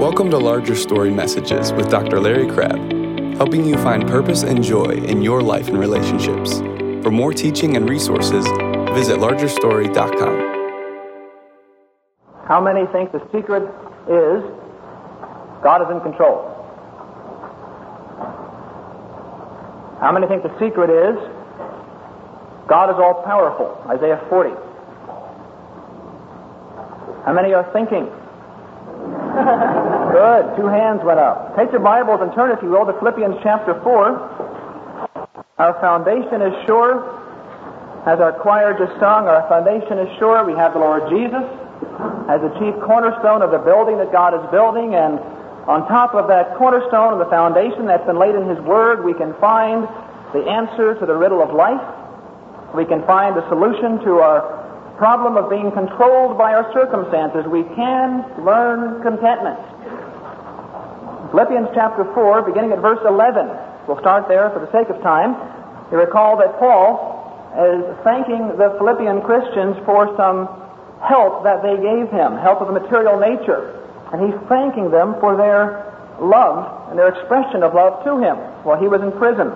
Welcome to Larger Story Messages with Dr. Larry Crabb, helping you find purpose and joy in your life and relationships. For more teaching and resources, visit largerstory.com. How many think the secret is God is in control? How many think the secret is God is all powerful? Isaiah 40. How many are thinking Good. Two hands went up. Take your Bibles and turn, if you will, to Philippians chapter 4. Our foundation is sure. As our choir just sung, our foundation is sure. We have the Lord Jesus as the chief cornerstone of the building that God is building, and on top of that cornerstone of the foundation that's been laid in His Word, we can find the answer to the riddle of life. We can find the solution to our problem of being controlled by our circumstances. We can learn contentment. Philippians chapter 4, beginning at verse 11. We'll start there for the sake of time. You recall that Paul is thanking the Philippian Christians for some help that they gave him, help of a material nature. And he's thanking them for their love and their expression of love to him while he was in prison.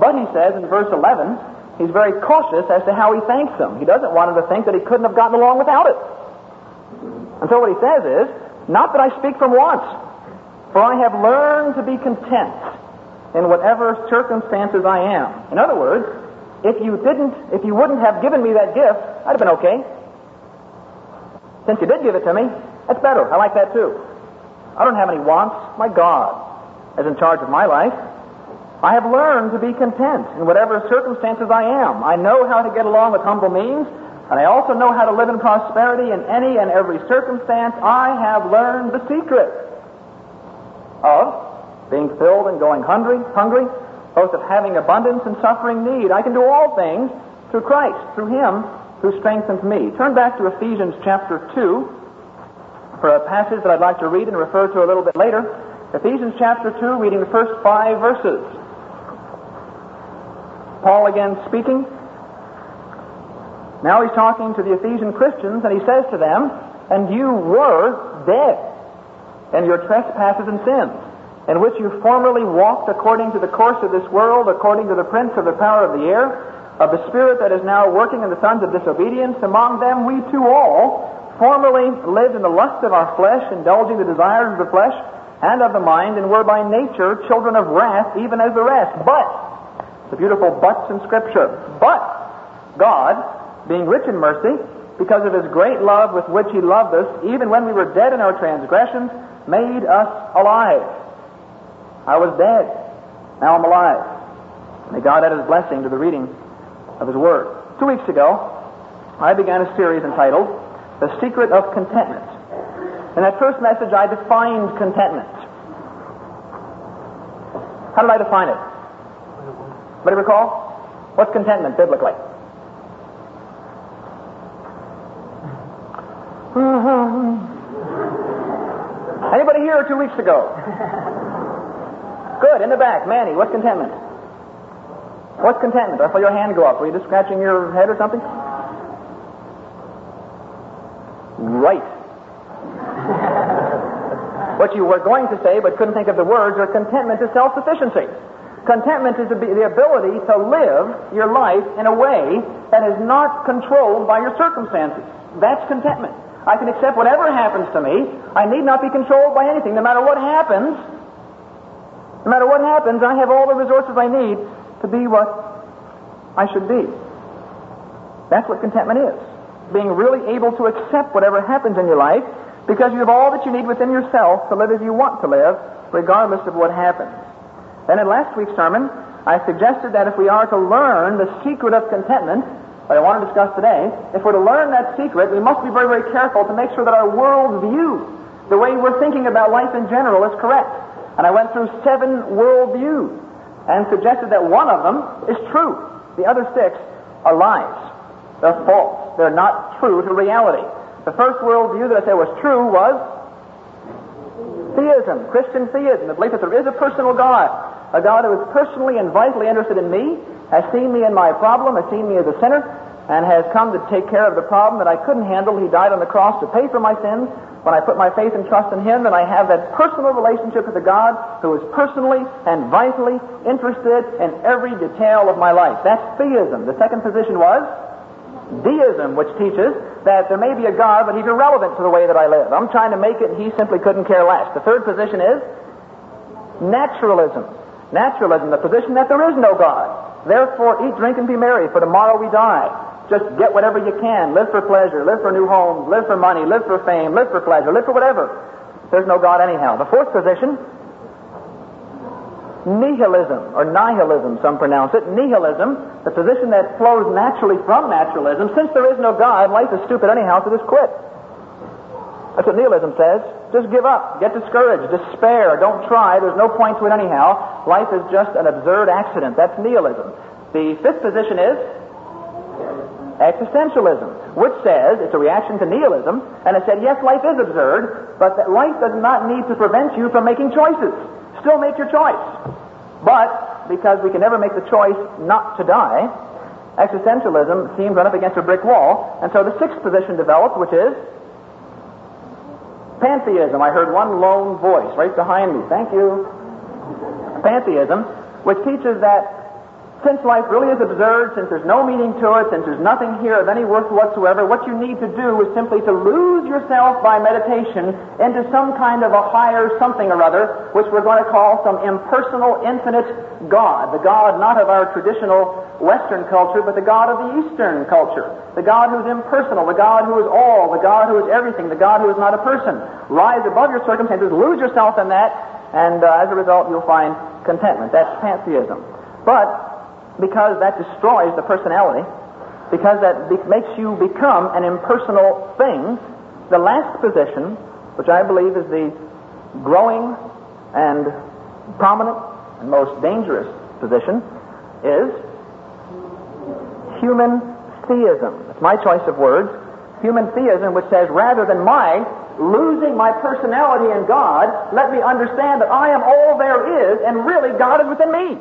But he says in verse 11, He's very cautious as to how he thanks them. He doesn't want them to think that he couldn't have gotten along without it. And so what he says is, not that I speak from wants, for I have learned to be content in whatever circumstances I am. In other words, if you didn't, if you wouldn't have given me that gift, I'd have been okay. Since you did give it to me, that's better. I like that too. I don't have any wants. My God is in charge of my life. I have learned to be content in whatever circumstances I am. I know how to get along with humble means, and I also know how to live in prosperity in any and every circumstance. I have learned the secret of being filled and going hungry, hungry, both of having abundance and suffering need. I can do all things through Christ, through Him who strengthens me. Turn back to Ephesians chapter 2 for a passage that I'd like to read and refer to a little bit later. Ephesians chapter 2, reading the first five verses. Paul again speaking. Now he's talking to the Ephesian Christians, and he says to them, And you were dead in your trespasses and sins, in which you formerly walked according to the course of this world, according to the prince of the power of the air, of the spirit that is now working in the sons of disobedience. Among them we too all formerly lived in the lust of our flesh, indulging the desires of the flesh and of the mind, and were by nature children of wrath, even as the rest. But the beautiful buts in Scripture. But God, being rich in mercy, because of his great love with which he loved us, even when we were dead in our transgressions, made us alive. I was dead. Now I'm alive. May God add his blessing to the reading of his word. Two weeks ago, I began a series entitled The Secret of Contentment. In that first message, I defined contentment. How did I define it? Anybody recall? What's contentment biblically? Anybody here two weeks ago? Good, in the back. Manny, what's contentment? What's contentment? I saw your hand go up. Were you just scratching your head or something? Right. what you were going to say but couldn't think of the words are contentment is self-sufficiency. Contentment is the ability to live your life in a way that is not controlled by your circumstances. That's contentment. I can accept whatever happens to me. I need not be controlled by anything. No matter what happens, no matter what happens, I have all the resources I need to be what I should be. That's what contentment is. Being really able to accept whatever happens in your life because you have all that you need within yourself to live as you want to live, regardless of what happens. Then in last week's sermon, I suggested that if we are to learn the secret of contentment, that I want to discuss today, if we're to learn that secret, we must be very, very careful to make sure that our world view, the way we're thinking about life in general, is correct. And I went through seven world views and suggested that one of them is true. The other six are lies. They're false. They're not true to reality. The first world view that I said was true was theism, Christian theism, the belief that there is a personal God, a God who is personally and vitally interested in me, has seen me in my problem, has seen me as a sinner, and has come to take care of the problem that I couldn't handle. He died on the cross to pay for my sins. When I put my faith and trust in Him, then I have that personal relationship with the God who is personally and vitally interested in every detail of my life. That's theism. The second position was deism, which teaches that there may be a God, but He's irrelevant to the way that I live. I'm trying to make it, and He simply couldn't care less. The third position is naturalism. Naturalism, the position that there is no God. Therefore, eat, drink, and be merry, for tomorrow we die. Just get whatever you can. Live for pleasure. Live for new homes. Live for money. Live for fame. Live for pleasure. Live for whatever. There's no God anyhow. The fourth position, nihilism, or nihilism, some pronounce it. Nihilism, the position that flows naturally from naturalism. Since there is no God, life is stupid anyhow, so just quit. That's what nihilism says. Just give up. Get discouraged. Despair. Don't try. There's no point to it anyhow. Life is just an absurd accident. That's nihilism. The fifth position is existentialism, which says it's a reaction to nihilism, and it said, yes, life is absurd, but that life does not need to prevent you from making choices. Still make your choice. But because we can never make the choice not to die, existentialism seems run up against a brick wall, and so the sixth position developed, which is pantheism. I heard one lone voice right behind me. Thank you. Pantheism, which teaches that since life really is absurd, since there's no meaning to it, since there's nothing here of any worth whatsoever, what you need to do is simply to lose yourself by meditation into some kind of a higher something or other, which we're going to call some impersonal, infinite God. The God not of our traditional Western culture, but the God of the Eastern culture. The God who's impersonal, the God who is all, the God who is everything, the God who is not a person. Rise above your circumstances, lose yourself in that, and uh, as a result you'll find contentment. That's pantheism. But because that destroys the personality, because that be- makes you become an impersonal thing, the last position, which I believe is the growing and prominent and most dangerous position, is human theism. It's my choice of words. Human theism, which says rather than my losing my personality in God, let me understand that I am all there is, and really God is within me.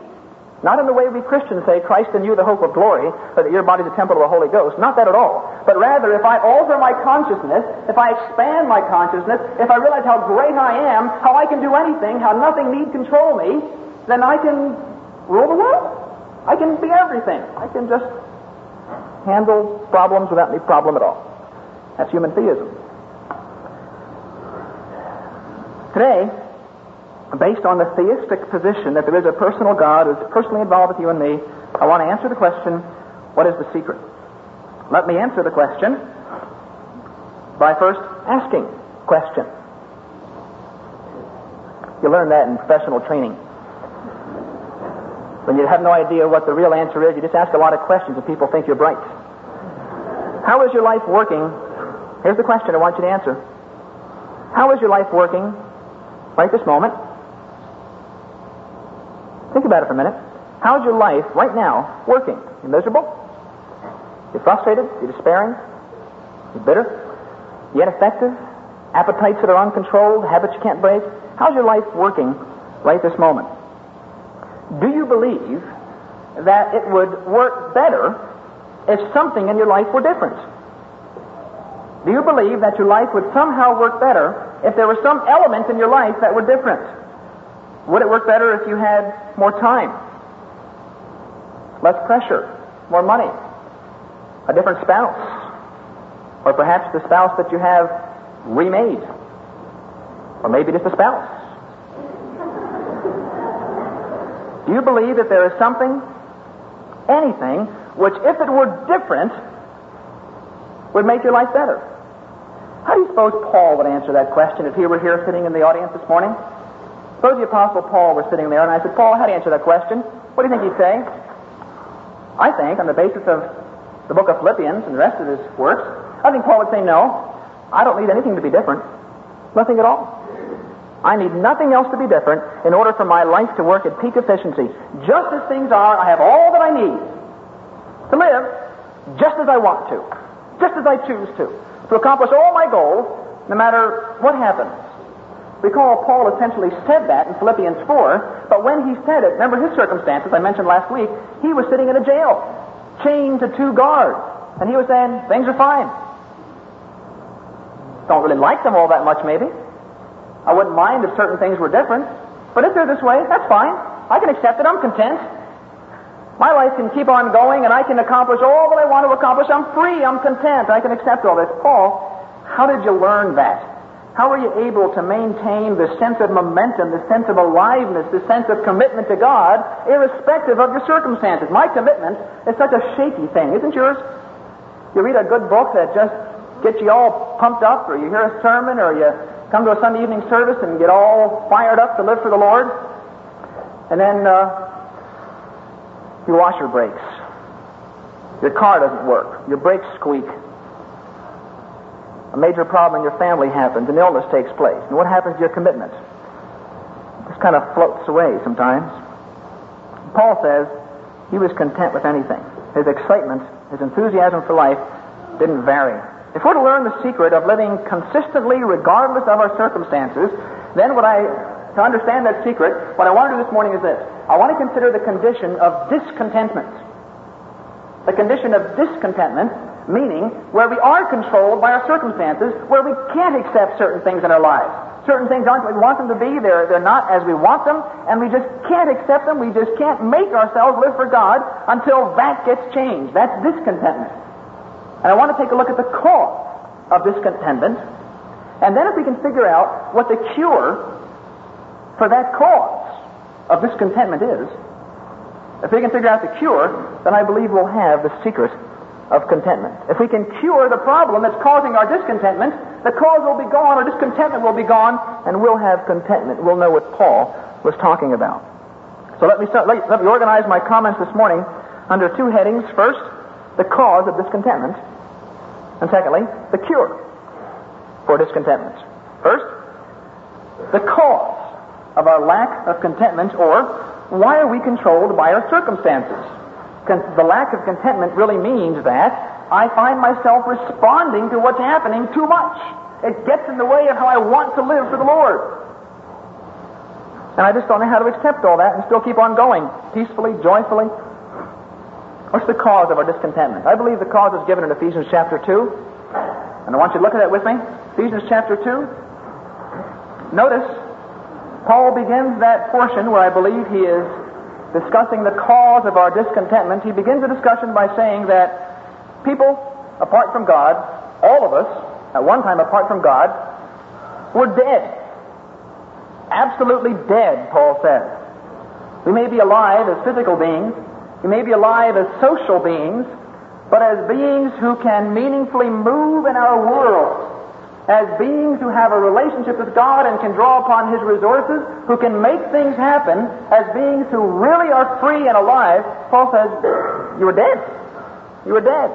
Not in the way we Christians say, Christ in you, the hope of glory, or that your body is the temple of the Holy Ghost. Not that at all. But rather, if I alter my consciousness, if I expand my consciousness, if I realize how great I am, how I can do anything, how nothing need control me, then I can rule the world. I can be everything. I can just handle problems without any problem at all. That's human theism. Today, based on the theistic position that there is a personal God who's personally involved with you and me, I want to answer the question, what is the secret? Let me answer the question by first asking question. You learn that in professional training. When you have no idea what the real answer is, you just ask a lot of questions and people think you're bright. How is your life working? Here's the question I want you to answer. How is your life working right this moment? Think about it for a minute. How's your life right now working? You miserable? You're frustrated? You're despairing? You're bitter? You're ineffective? Appetites that are uncontrolled? Habits you can't break? How's your life working right this moment? Do you believe that it would work better if something in your life were different? Do you believe that your life would somehow work better if there was some element in your life that were different? Would it work better if you had more time, less pressure, more money, a different spouse, or perhaps the spouse that you have remade, or maybe just a spouse? Do you believe that there is something, anything, which if it were different, would make your life better? How do you suppose Paul would answer that question if he were here sitting in the audience this morning? Suppose the Apostle Paul were sitting there, and I said, Paul, how do you answer that question? What do you think he'd say? I think, on the basis of the book of Philippians and the rest of his works, I think Paul would say, no, I don't need anything to be different. Nothing at all. I need nothing else to be different in order for my life to work at peak efficiency. Just as things are, I have all that I need to live just as I want to, just as I choose to, to accomplish all my goals, no matter what happens. Recall Paul essentially said that in Philippians 4, but when he said it, remember his circumstances I mentioned last week, he was sitting in a jail, chained to two guards. And he was saying, things are fine. Don't really like them all that much, maybe. I wouldn't mind if certain things were different. But if they're this way, that's fine. I can accept it. I'm content. My life can keep on going and I can accomplish all that I want to accomplish. I'm free. I'm content. I can accept all this. Paul, how did you learn that? How are you able to maintain the sense of momentum, the sense of aliveness, the sense of commitment to God, irrespective of your circumstances? My commitment is such a shaky thing, isn't yours? You read a good book that just gets you all pumped up, or you hear a sermon, or you come to a Sunday evening service and get all fired up to live for the Lord, and then uh, your washer breaks. Your car doesn't work. Your brakes squeak a major problem in your family happens, an illness takes place. And what happens to your commitment? It just kind of floats away sometimes. Paul says he was content with anything. His excitement, his enthusiasm for life didn't vary. If we're to learn the secret of living consistently regardless of our circumstances, then what I, to understand that secret, what I want to do this morning is this. I want to consider the condition of discontentment. The condition of discontentment meaning where we are controlled by our circumstances, where we can't accept certain things in our lives. Certain things aren't what we want them to be, they're, they're not as we want them, and we just can't accept them, we just can't make ourselves live for God until that gets changed. That's discontentment. And I want to take a look at the cause of discontentment, and then if we can figure out what the cure for that cause of discontentment is, if we can figure out the cure, then I believe we'll have the secret of contentment. If we can cure the problem that's causing our discontentment, the cause will be gone, our discontentment will be gone, and we'll have contentment. We'll know what Paul was talking about. So let me, start, let, let me organize my comments this morning under two headings. First, the cause of discontentment, and secondly, the cure for discontentment. First, the cause of our lack of contentment, or why are we controlled by our circumstances? The lack of contentment really means that I find myself responding to what's happening too much. It gets in the way of how I want to live for the Lord. And I just don't know how to accept all that and still keep on going peacefully, joyfully. What's the cause of our discontentment? I believe the cause is given in Ephesians chapter 2. And I want you to look at that with me. Ephesians chapter 2. Notice, Paul begins that portion where I believe he is discussing the cause of our discontentment, he begins the discussion by saying that people, apart from God, all of us, at one time apart from God, were dead. Absolutely dead, Paul says. We may be alive as physical beings, we may be alive as social beings, but as beings who can meaningfully move in our world as beings who have a relationship with God and can draw upon His resources, who can make things happen, as beings who really are free and alive, Paul says, You were dead. You were dead.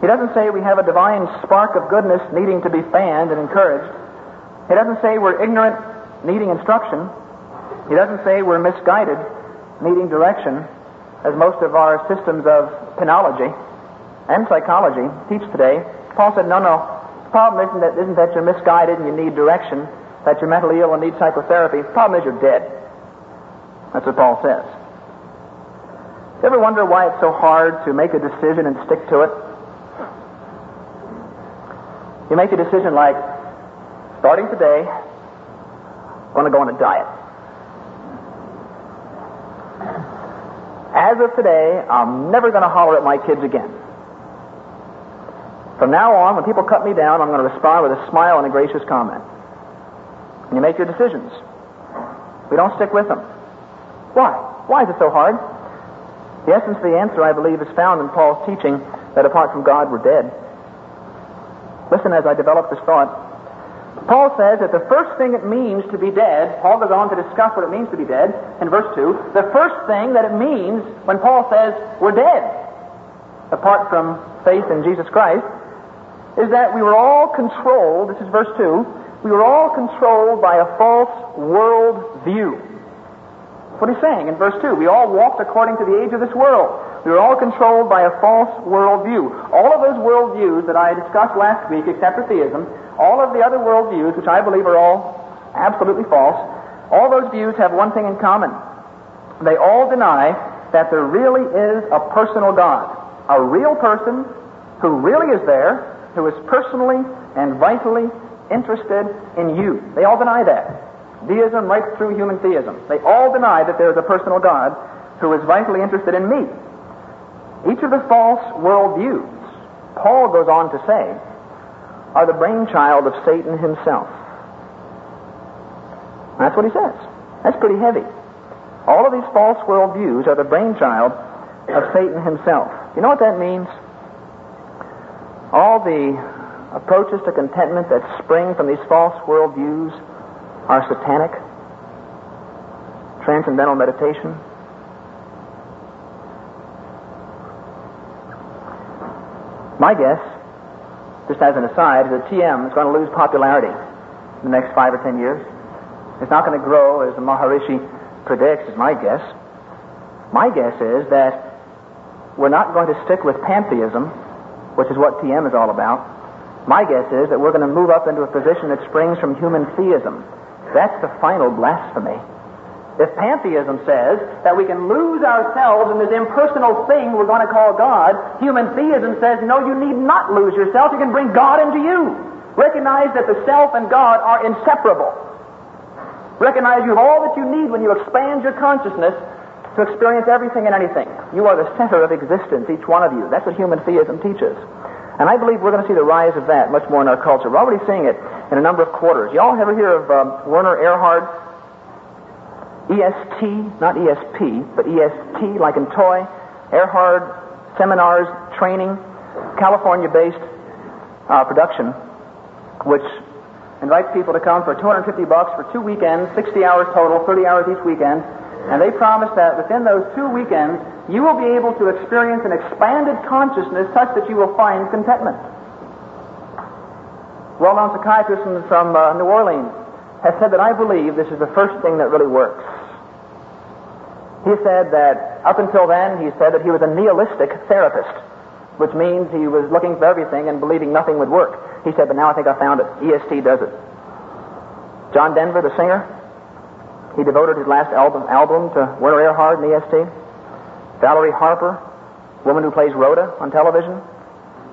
He doesn't say we have a divine spark of goodness needing to be fanned and encouraged. He doesn't say we're ignorant, needing instruction. He doesn't say we're misguided, needing direction, as most of our systems of penology and psychology teach today. Paul said, No, no problem isn't that, isn't that you're misguided and you need direction, that you're mentally ill and need psychotherapy. The problem is you're dead. That's what Paul says. You ever wonder why it's so hard to make a decision and stick to it? You make a decision like, starting today, I'm going to go on a diet. As of today, I'm never going to holler at my kids again. From now on, when people cut me down, I'm going to respond with a smile and a gracious comment. And you make your decisions. We don't stick with them. Why? Why is it so hard? The essence of the answer, I believe, is found in Paul's teaching that apart from God, we're dead. Listen as I develop this thought. Paul says that the first thing it means to be dead, Paul goes on to discuss what it means to be dead in verse 2. The first thing that it means when Paul says we're dead, apart from faith in Jesus Christ, is that we were all controlled, this is verse 2, we were all controlled by a false world view. That's what he's saying in verse 2. We all walked according to the age of this world. We were all controlled by a false world view. All of those world views that I discussed last week, except for theism, all of the other world views, which I believe are all absolutely false, all those views have one thing in common. They all deny that there really is a personal God a real person who really is there, who is personally and vitally interested in you. They all deny that. Deism right through human theism. They all deny that there is a personal God who is vitally interested in me. Each of the false worldviews, Paul goes on to say, are the brainchild of Satan himself. That's what he says. That's pretty heavy. All of these false worldviews are the brainchild of Satan himself. You know what that means? All the approaches to contentment that spring from these false worldviews are satanic. Transcendental meditation. My guess, just as an aside, is that TM is going to lose popularity in the next five or ten years. It's not going to grow as the Maharishi predicts, is my guess. My guess is that we're not going to stick with pantheism, which is what TM is all about. My guess is that we're going to move up into a position that springs from human theism. That's the final blasphemy. If pantheism says that we can lose ourselves in this impersonal thing we're going to call God, human theism says, no, you need not lose yourself. You can bring God into you. Recognize that the self and God are inseparable. Recognize you have all that you need when you expand your consciousness to experience everything and anything. You are the center of existence, each one of you. That's what human theism teaches. And I believe we're going to see the rise of that much more in our culture. We're already seeing it in a number of quarters. Y'all ever hear of um, Werner Erhard? EST, not ESP, but EST, like in toy, Erhard seminars, training, California-based uh, production, which invites people to come for 250 bucks for two weekends, 60 hours total, 30 hours each weekend, and they promise that within those two weekends, you will be able to experience an expanded consciousness such that you will find contentment. Well-known psychiatrist from uh, New Orleans has said that I believe this is the first thing that really works. He said that up until then, he said that he was a nihilistic therapist, which means he was looking for everything and believing nothing would work. He said, but now I think I found it. EST does it. John Denver, the singer, he devoted his last album, album to Werner Erhard and EST. Valerie Harper, woman who plays Rhoda on television,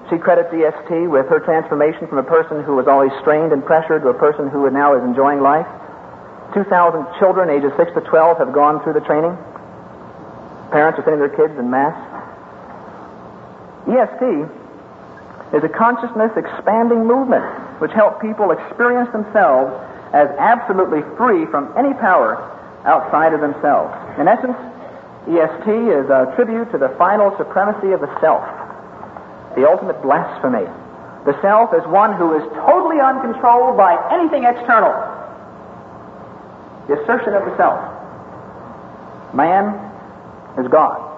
she credits EST with her transformation from a person who was always strained and pressured to a person who now is enjoying life. 2,000 children ages 6 to 12 have gone through the training. Parents are sending their kids in mass. EST is a consciousness expanding movement which helps people experience themselves as absolutely free from any power outside of themselves. In essence, EST is a tribute to the final supremacy of the self the ultimate blasphemy. The self is one who is totally uncontrolled by anything external. The assertion of the self. Man is God.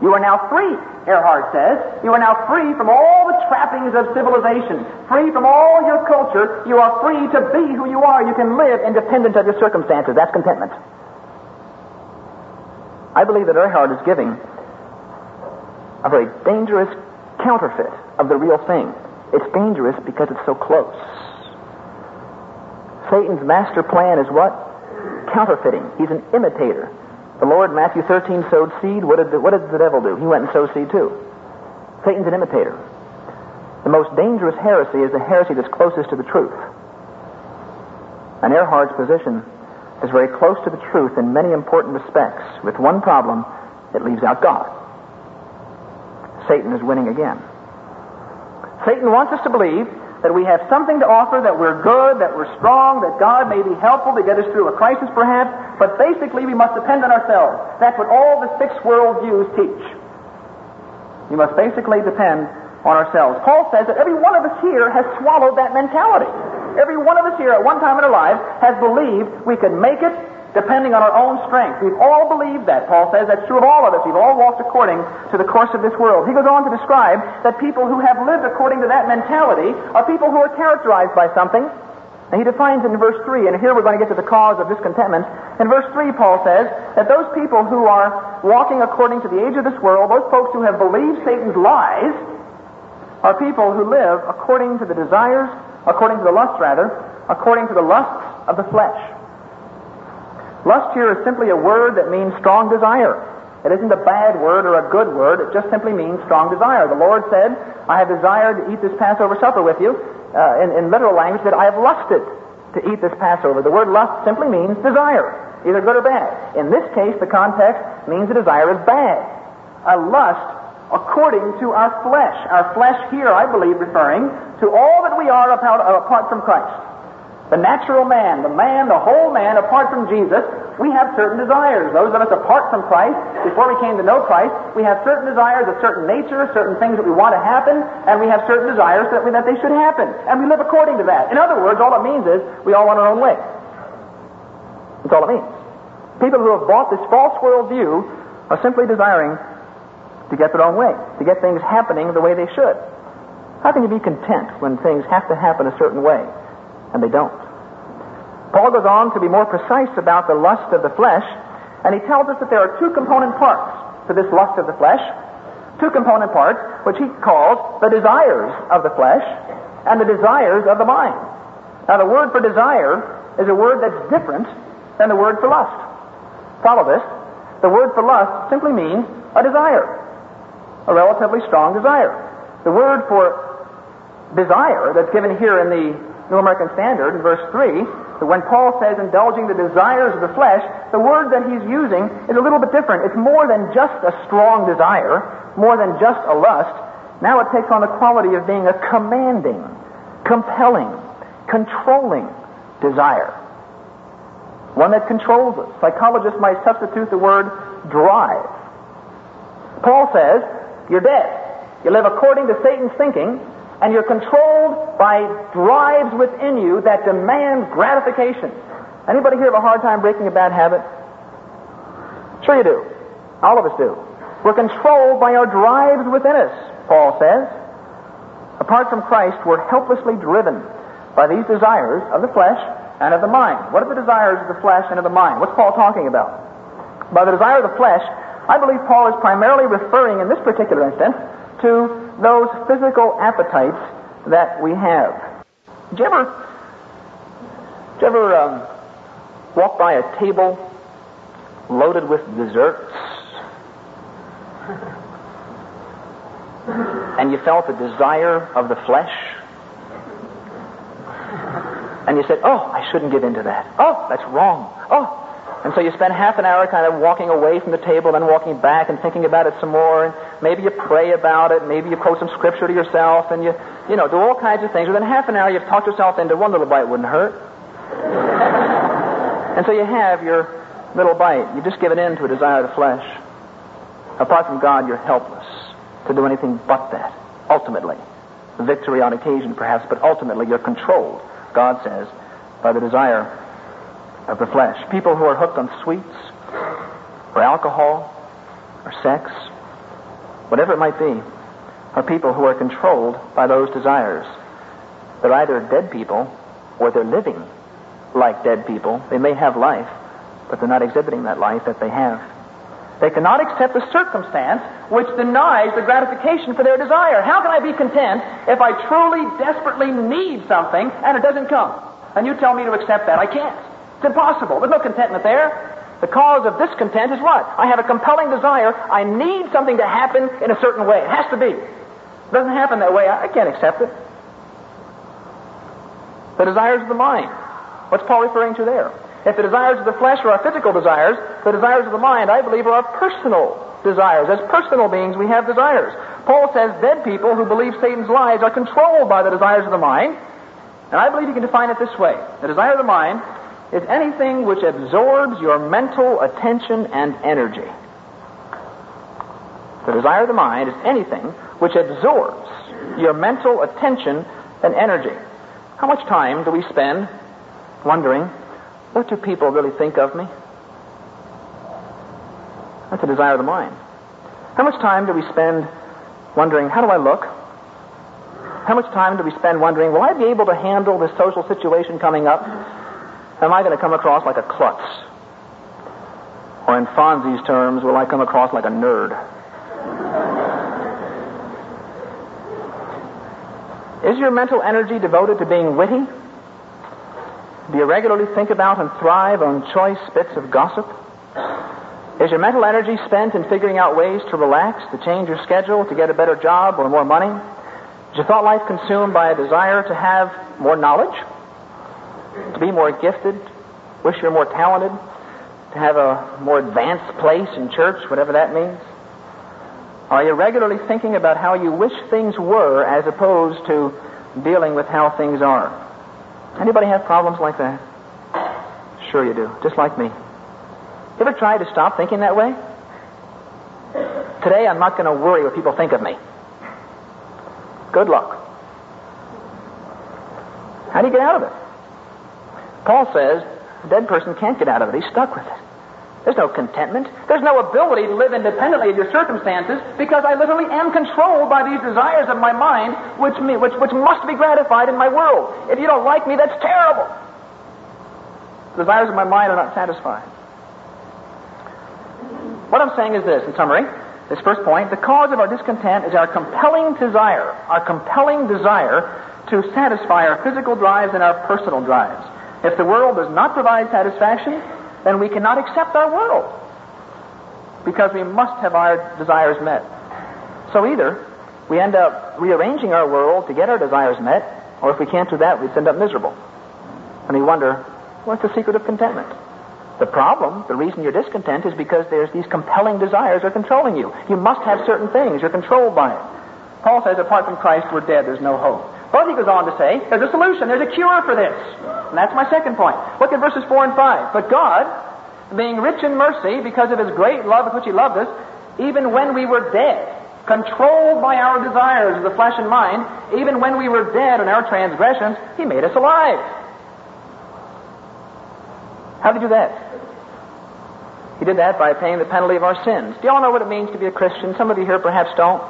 You are now free, Erhard says. You are now free from all the trappings of civilization, free from all your culture. You are free to be who you are. You can live independent of your circumstances. That's contentment. I believe that Erhard is giving a very dangerous counterfeit of the real thing. It's dangerous because it's so close. Satan's master plan is what? Counterfeiting. He's an imitator. The Lord, Matthew 13, sowed seed. What did the, what did the devil do? He went and sowed seed too. Satan's an imitator. The most dangerous heresy is the heresy that's closest to the truth. And Erhard's position is very close to the truth in many important respects, with one problem it leaves out God. Satan is winning again. Satan wants us to believe that we have something to offer, that we're good, that we're strong, that God may be helpful to get us through a crisis perhaps, but basically we must depend on ourselves. That's what all the six worldviews teach. We must basically depend on ourselves. Paul says that every one of us here has swallowed that mentality. Every one of us here at one time in our lives has believed we could make it depending on our own strength. We've all believed that. Paul says that's true of all of us. We've all walked according to the course of this world. He goes on to describe that people who have lived according to that mentality are people who are characterized by something. And he defines it in verse 3, and here we're going to get to the cause of discontentment. In verse 3, Paul says that those people who are walking according to the age of this world, those folks who have believed Satan's lies, are people who live according to the desires, according to the lusts rather, according to the lusts of the flesh. Lust here is simply a word that means strong desire. It isn't a bad word or a good word. It just simply means strong desire. The Lord said, I have desired to eat this Passover supper with you. Uh, in, in literal language, that I have lusted to eat this Passover. The word lust simply means desire, either good or bad. In this case, the context means the desire is bad. A lust according to our flesh. Our flesh here, I believe, referring to all that we are apart, apart from Christ. The natural man, the man, the whole man, apart from Jesus, we have certain desires. Those of us apart from Christ, before we came to know Christ, we have certain desires of certain nature, certain things that we want to happen, and we have certain desires that, we, that they should happen. And we live according to that. In other words, all it means is we all want our own way. That's all it means. People who have bought this false worldview are simply desiring to get their own way, to get things happening the way they should. How can you be content when things have to happen a certain way? and they don't. Paul goes on to be more precise about the lust of the flesh, and he tells us that there are two component parts to this lust of the flesh. Two component parts, which he calls the desires of the flesh and the desires of the mind. Now, the word for desire is a word that's different than the word for lust. Follow this. The word for lust simply means a desire, a relatively strong desire. The word for desire that's given here in the New American Standard, in verse 3, that when Paul says indulging the desires of the flesh, the word that he's using is a little bit different. It's more than just a strong desire, more than just a lust. Now it takes on the quality of being a commanding, compelling, controlling desire. One that controls us. Psychologists might substitute the word drive. Paul says, you're dead. You live according to Satan's thinking, and you're controlled by drives within you that demand gratification. Anybody here have a hard time breaking a bad habit? Sure you do. All of us do. We're controlled by our drives within us, Paul says. Apart from Christ, we're helplessly driven by these desires of the flesh and of the mind. What are the desires of the flesh and of the mind? What's Paul talking about? By the desire of the flesh, I believe Paul is primarily referring in this particular instance to those physical appetites that we have. Did you ever, did you ever um, walk by a table loaded with desserts? and you felt the desire of the flesh? And you said, Oh, I shouldn't give in to that. Oh, that's wrong. Oh, and so you spend half an hour kind of walking away from the table, then walking back and thinking about it some more. And maybe you pray about it. Maybe you quote some scripture to yourself, and you, you know, do all kinds of things. Within half an hour, you've talked yourself into one little bite wouldn't hurt. and so you have your little bite. You've just give it in to a desire of the flesh. Apart from God, you're helpless to do anything but that. Ultimately, victory on occasion, perhaps, but ultimately you're controlled. God says by the desire of the flesh. People who are hooked on sweets, or alcohol, or sex, whatever it might be, are people who are controlled by those desires. They're either dead people or they're living like dead people. They may have life, but they're not exhibiting that life that they have. They cannot accept a circumstance which denies the gratification for their desire. How can I be content if I truly, desperately need something and it doesn't come? And you tell me to accept that. I can't. It's impossible. There's no contentment there. The cause of discontent is what? I have a compelling desire. I need something to happen in a certain way. It has to be. It doesn't happen that way. I can't accept it. The desires of the mind. What's Paul referring to there? If the desires of the flesh are our physical desires, the desires of the mind, I believe, are our personal desires. As personal beings, we have desires. Paul says dead people who believe Satan's lies are controlled by the desires of the mind. And I believe you can define it this way. The desire of the mind is anything which absorbs your mental attention and energy. The desire of the mind is anything which absorbs your mental attention and energy. How much time do we spend wondering, what do people really think of me? That's a desire of the mind. How much time do we spend wondering, how do I look? How much time do we spend wondering, will I be able to handle this social situation coming up? Am I going to come across like a klutz? Or in Fonzie's terms, will I come across like a nerd? Is your mental energy devoted to being witty? Do you regularly think about and thrive on choice bits of gossip? Is your mental energy spent in figuring out ways to relax, to change your schedule, to get a better job or more money? Is your thought life consumed by a desire to have more knowledge, to be more gifted, wish you're more talented, to have a more advanced place in church, whatever that means? Are you regularly thinking about how you wish things were as opposed to dealing with how things are? Anybody have problems like that? Sure you do, just like me. You ever tried to stop thinking that way? Today I'm not going to worry what people think of me. Good luck. How do you get out of it? Paul says a dead person can't get out of it. He's stuck with it. There's no contentment. There's no ability to live independently of your circumstances because I literally am controlled by these desires of my mind which, me, which, which must be gratified in my world. If you don't like me, that's terrible. The desires of my mind are not satisfied. What I'm saying is this, in summary, this first point, the cause of our discontent is our compelling desire, our compelling desire to satisfy our physical drives and our personal drives. If the world does not provide satisfaction, then we cannot accept our world because we must have our desires met. So either we end up rearranging our world to get our desires met, or if we can't do that, we end up miserable. And we wonder, what's the secret of contentment? The problem, the reason you're discontent is because there's these compelling desires are controlling you. You must have certain things. You're controlled by it. Paul says, apart from Christ, we're dead. There's no hope. But he goes on to say, there's a solution. There's a cure for this. And that's my second point. Look at verses 4 and 5. But God, being rich in mercy because of his great love with which he loved us, even when we were dead, controlled by our desires of the flesh and mind, even when we were dead in our transgressions, he made us alive. How did he do that? He did that by paying the penalty of our sins. Do you all know what it means to be a Christian? Some of you here perhaps don't.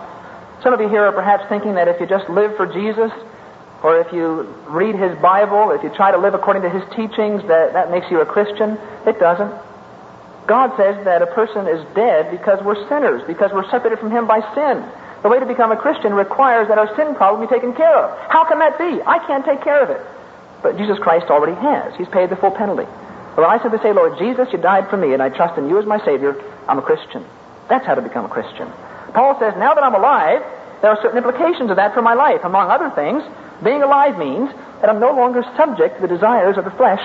Some of you here are perhaps thinking that if you just live for Jesus, or if you read his Bible, if you try to live according to his teachings, that, that makes you a Christian. It doesn't. God says that a person is dead because we're sinners, because we're separated from him by sin. The way to become a Christian requires that our sin problem be taken care of. How can that be? I can't take care of it. But Jesus Christ already has. He's paid the full penalty. When I simply say, Lord Jesus, you died for me, and I trust in you as my Savior, I'm a Christian. That's how to become a Christian. Paul says, now that I'm alive, there are certain implications of that for my life. Among other things, being alive means that I'm no longer subject to the desires of the flesh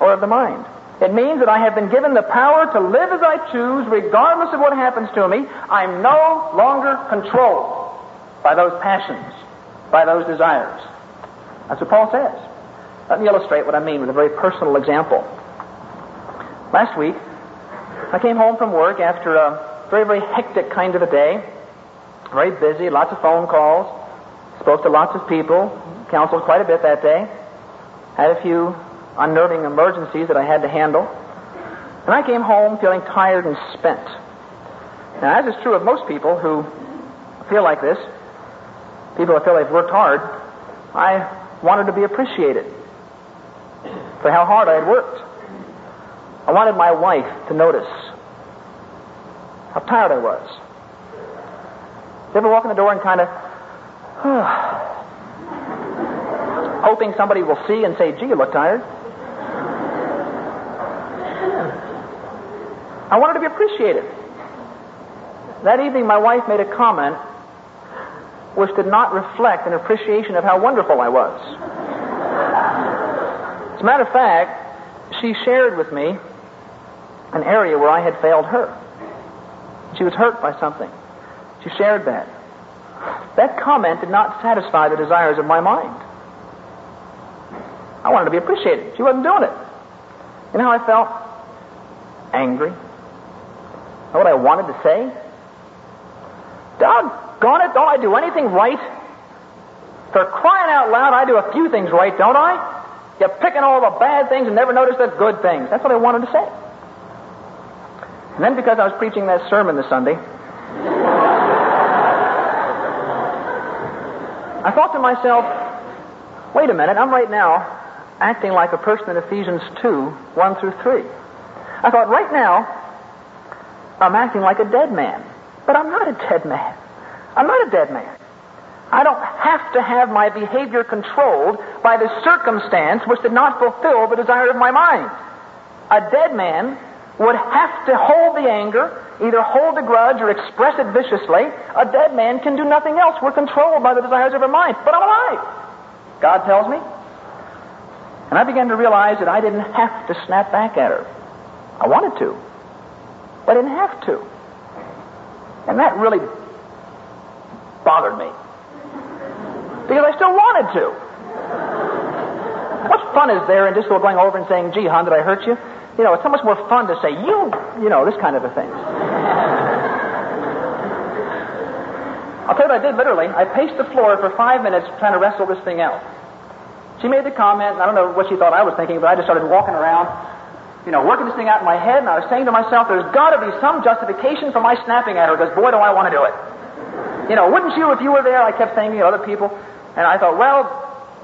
or of the mind. It means that I have been given the power to live as I choose, regardless of what happens to me. I'm no longer controlled by those passions, by those desires. That's what Paul says. Let me illustrate what I mean with a very personal example. Last week, I came home from work after a very, very hectic kind of a day. Very busy, lots of phone calls, spoke to lots of people, counseled quite a bit that day, had a few unnerving emergencies that I had to handle. And I came home feeling tired and spent. Now, as is true of most people who feel like this, people who feel they've worked hard, I wanted to be appreciated for how hard I had worked. I wanted my wife to notice how tired I was. You ever walk in the door and kind of, hoping somebody will see and say, gee, you look tired? I wanted to be appreciated. That evening, my wife made a comment which did not reflect an appreciation of how wonderful I was. As a matter of fact, she shared with me an area where I had failed her. She was hurt by something. She shared that. That comment did not satisfy the desires of my mind. I wanted to be appreciated. She wasn't doing it. You know how I felt? Angry. Know what I wanted to say? Doggone it, don't I do anything right? For crying out loud, I do a few things right, don't I? You're picking all the bad things and never notice the good things. That's what I wanted to say. And then because I was preaching that sermon this Sunday, I thought to myself, wait a minute, I'm right now acting like a person in Ephesians 2, 1 through 3. I thought, right now, I'm acting like a dead man. But I'm not a dead man. I'm not a dead man. I don't have to have my behavior controlled by the circumstance which did not fulfill the desire of my mind. A dead man would have to hold the anger, either hold the grudge or express it viciously. A dead man can do nothing else. We're controlled by the desires of our mind. But I'm alive. God tells me. And I began to realize that I didn't have to snap back at her. I wanted to. But I didn't have to. And that really bothered me. Because I still wanted to. What fun is there in just going over and saying, gee, hon, did I hurt you? You know, it's so much more fun to say, you, you know, this kind of a thing. I'll tell you what I did literally. I paced the floor for five minutes trying to wrestle this thing out. She made the comment, I don't know what she thought I was thinking, but I just started walking around, you know, working this thing out in my head, and I was saying to myself, there's got to be some justification for my snapping at her, because boy, do I want to do it. You know, wouldn't you if you were there? I kept saying to other people. And I thought, well,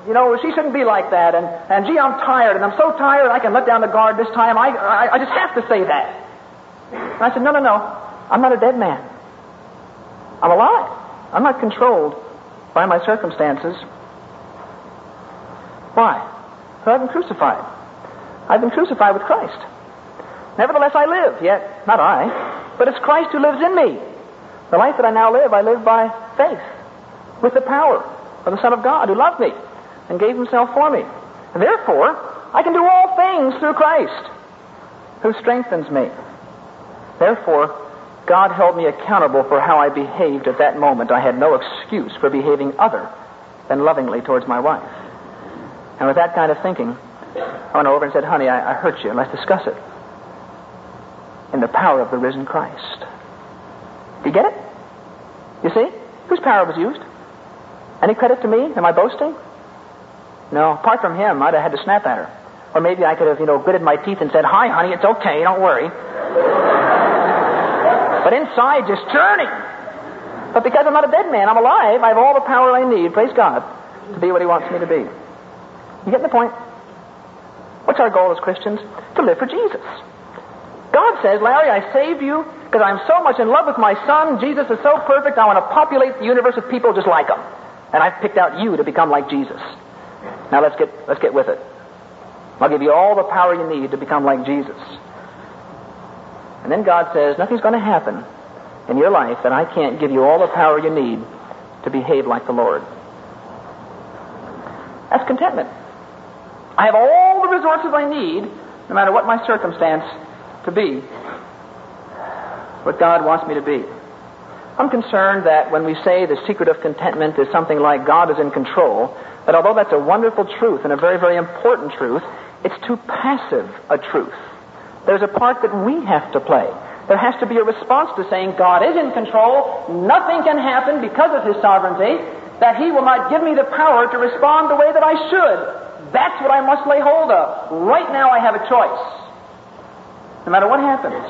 you know, she shouldn't be like that. And, and gee, I'm tired, and I'm so tired I can let down the guard this time. I, I, I just have to say that. And I said, no, no, no. I'm not a dead man. I'm alive. I'm not controlled by my circumstances. Why? I've been crucified. I've been crucified with Christ. Nevertheless, I live, yet not I, but it's Christ who lives in me. The life that I now live, I live by faith, with the power of the Son of God who loved me and gave himself for me. And therefore, I can do all things through Christ, who strengthens me. Therefore, God held me accountable for how I behaved at that moment. I had no excuse for behaving other than lovingly towards my wife. And with that kind of thinking, I went over and said, Honey, I, I hurt you. Let's discuss it. In the power of the risen Christ. Do you get it? You see? Whose power was used? Any credit to me? Am I boasting? No. Apart from him, I'd have had to snap at her. Or maybe I could have, you know, gritted my teeth and said, Hi, honey, it's okay, don't worry. but inside, just churning. But because I'm not a dead man, I'm alive, I have all the power I need, praise God, to be what he wants me to be. You getting the point? What's our goal as Christians? To live for Jesus. God says, Larry, I saved you because I'm so much in love with my son. Jesus is so perfect, I want to populate the universe with people just like him. And I've picked out you to become like Jesus. Now let's get, let's get with it. I'll give you all the power you need to become like Jesus. And then God says, nothing's going to happen in your life that I can't give you all the power you need to behave like the Lord. That's contentment. I have all the resources I need, no matter what my circumstance, to be what God wants me to be. I'm concerned that when we say the secret of contentment is something like God is in control, that although that's a wonderful truth and a very, very important truth, it's too passive a truth. There's a part that we have to play. There has to be a response to saying God is in control, nothing can happen because of His sovereignty, that He will not give me the power to respond the way that I should. That's what I must lay hold of. Right now I have a choice. No matter what happens,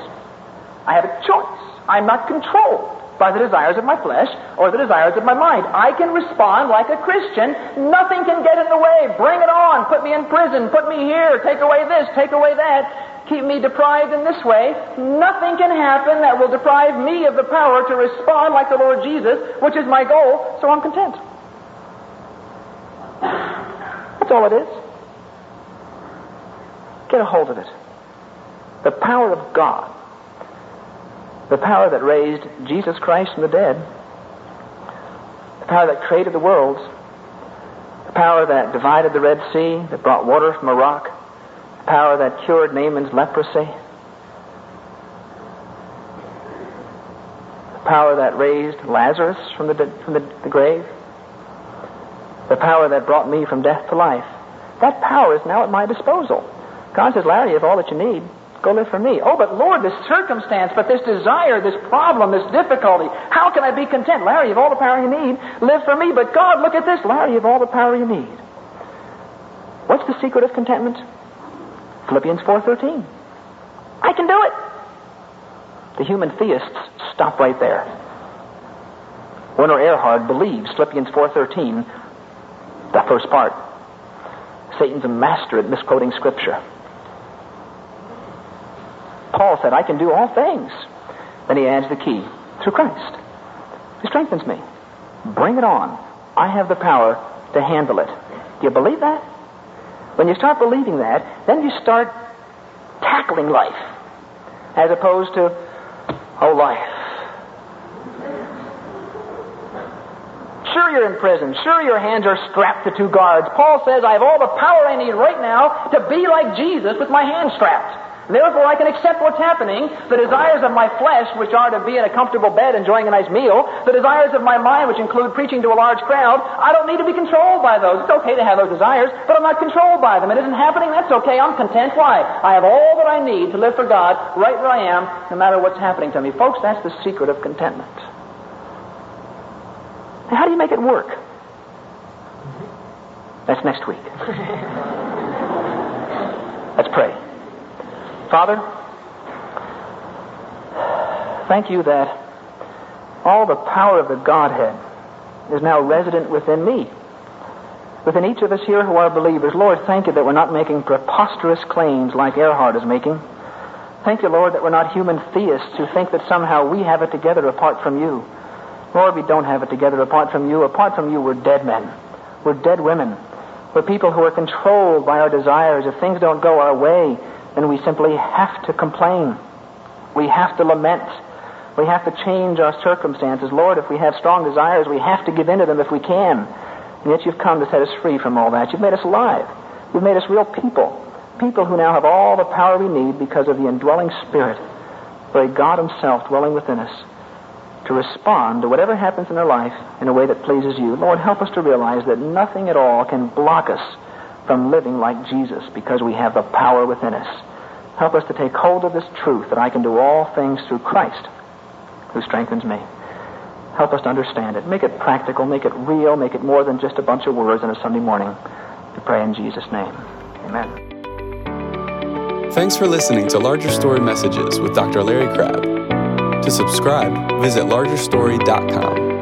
I have a choice. I'm not controlled by the desires of my flesh or the desires of my mind. I can respond like a Christian. Nothing can get in the way. Bring it on. Put me in prison. Put me here. Take away this. Take away that. Keep me deprived in this way. Nothing can happen that will deprive me of the power to respond like the Lord Jesus, which is my goal, so I'm content. That's all it is. Get a hold of it. The power of God the power that raised Jesus Christ from the dead, the power that created the worlds, the power that divided the Red Sea, that brought water from a rock, power that cured Naaman's leprosy, the power that raised Lazarus from the, from the, the grave, the power that brought me from death to life. That power is now at my disposal. God says, Larry, you have all that you need. Go live for me. Oh, but Lord, this circumstance, but this desire, this problem, this difficulty, how can I be content? Larry, you have all the power you need. Live for me. But God, look at this. Larry, you have all the power you need. What's the secret of contentment? Philippians 4.13. I can do it. The humanists stop right there. Werner Erhard believes Philippians 4.13, the first part. Satan's a master at misquoting Scripture. Paul said, I can do all things. Then he adds the key through Christ. He strengthens me. Bring it on. I have the power to handle it. Do you believe that? When you start believing that, then you start tackling life. as opposed to, oh, life. Sure, you're in prison. Sure, your hands are strapped to two guards. Paul says, I have all the power I need right now to be like Jesus with my hands strapped. Therefore, I can accept what's happening. The desires of my flesh, which are to be in a comfortable bed enjoying a nice meal, the desires of my mind, which include preaching to a large crowd, I don't need to be controlled by those. It's okay to have those desires, but I'm not controlled by them. It isn't happening. That's okay. I'm content. Why? I have all that I need to live for God right where I am, no matter what's happening to me. Folks, that's the secret of contentment. Now, how do you make it work? That's next week. Let's pray. Father, thank you that all the power of the Godhead is now resident within me, within each of us here who are believers. Lord, thank you that we're not making preposterous claims like Erhard is making. Thank you, Lord, that we're not human theists who think that somehow we have it together apart from you. Lord, we don't have it together apart from you. Apart from you, we're dead men. We're dead women. We're people who are controlled by our desires. If things don't go our way, then we simply have to complain. We have to lament. We have to change our circumstances. Lord, if we have strong desires, we have to give in to them if we can. And yet you've come to set us free from all that. You've made us alive. You've made us real people. People who now have all the power we need because of the indwelling Spirit, very God Himself dwelling within us, to respond to whatever happens in our life in a way that pleases you. Lord, help us to realize that nothing at all can block us from living like Jesus because we have the power within us. Help us to take hold of this truth that I can do all things through Christ who strengthens me. Help us to understand it. Make it practical, make it real, make it more than just a bunch of words on a Sunday morning. We pray in Jesus' name. Amen. Thanks for listening to Larger Story Messages with Dr. Larry Crabb. To subscribe, visit largerstory.com.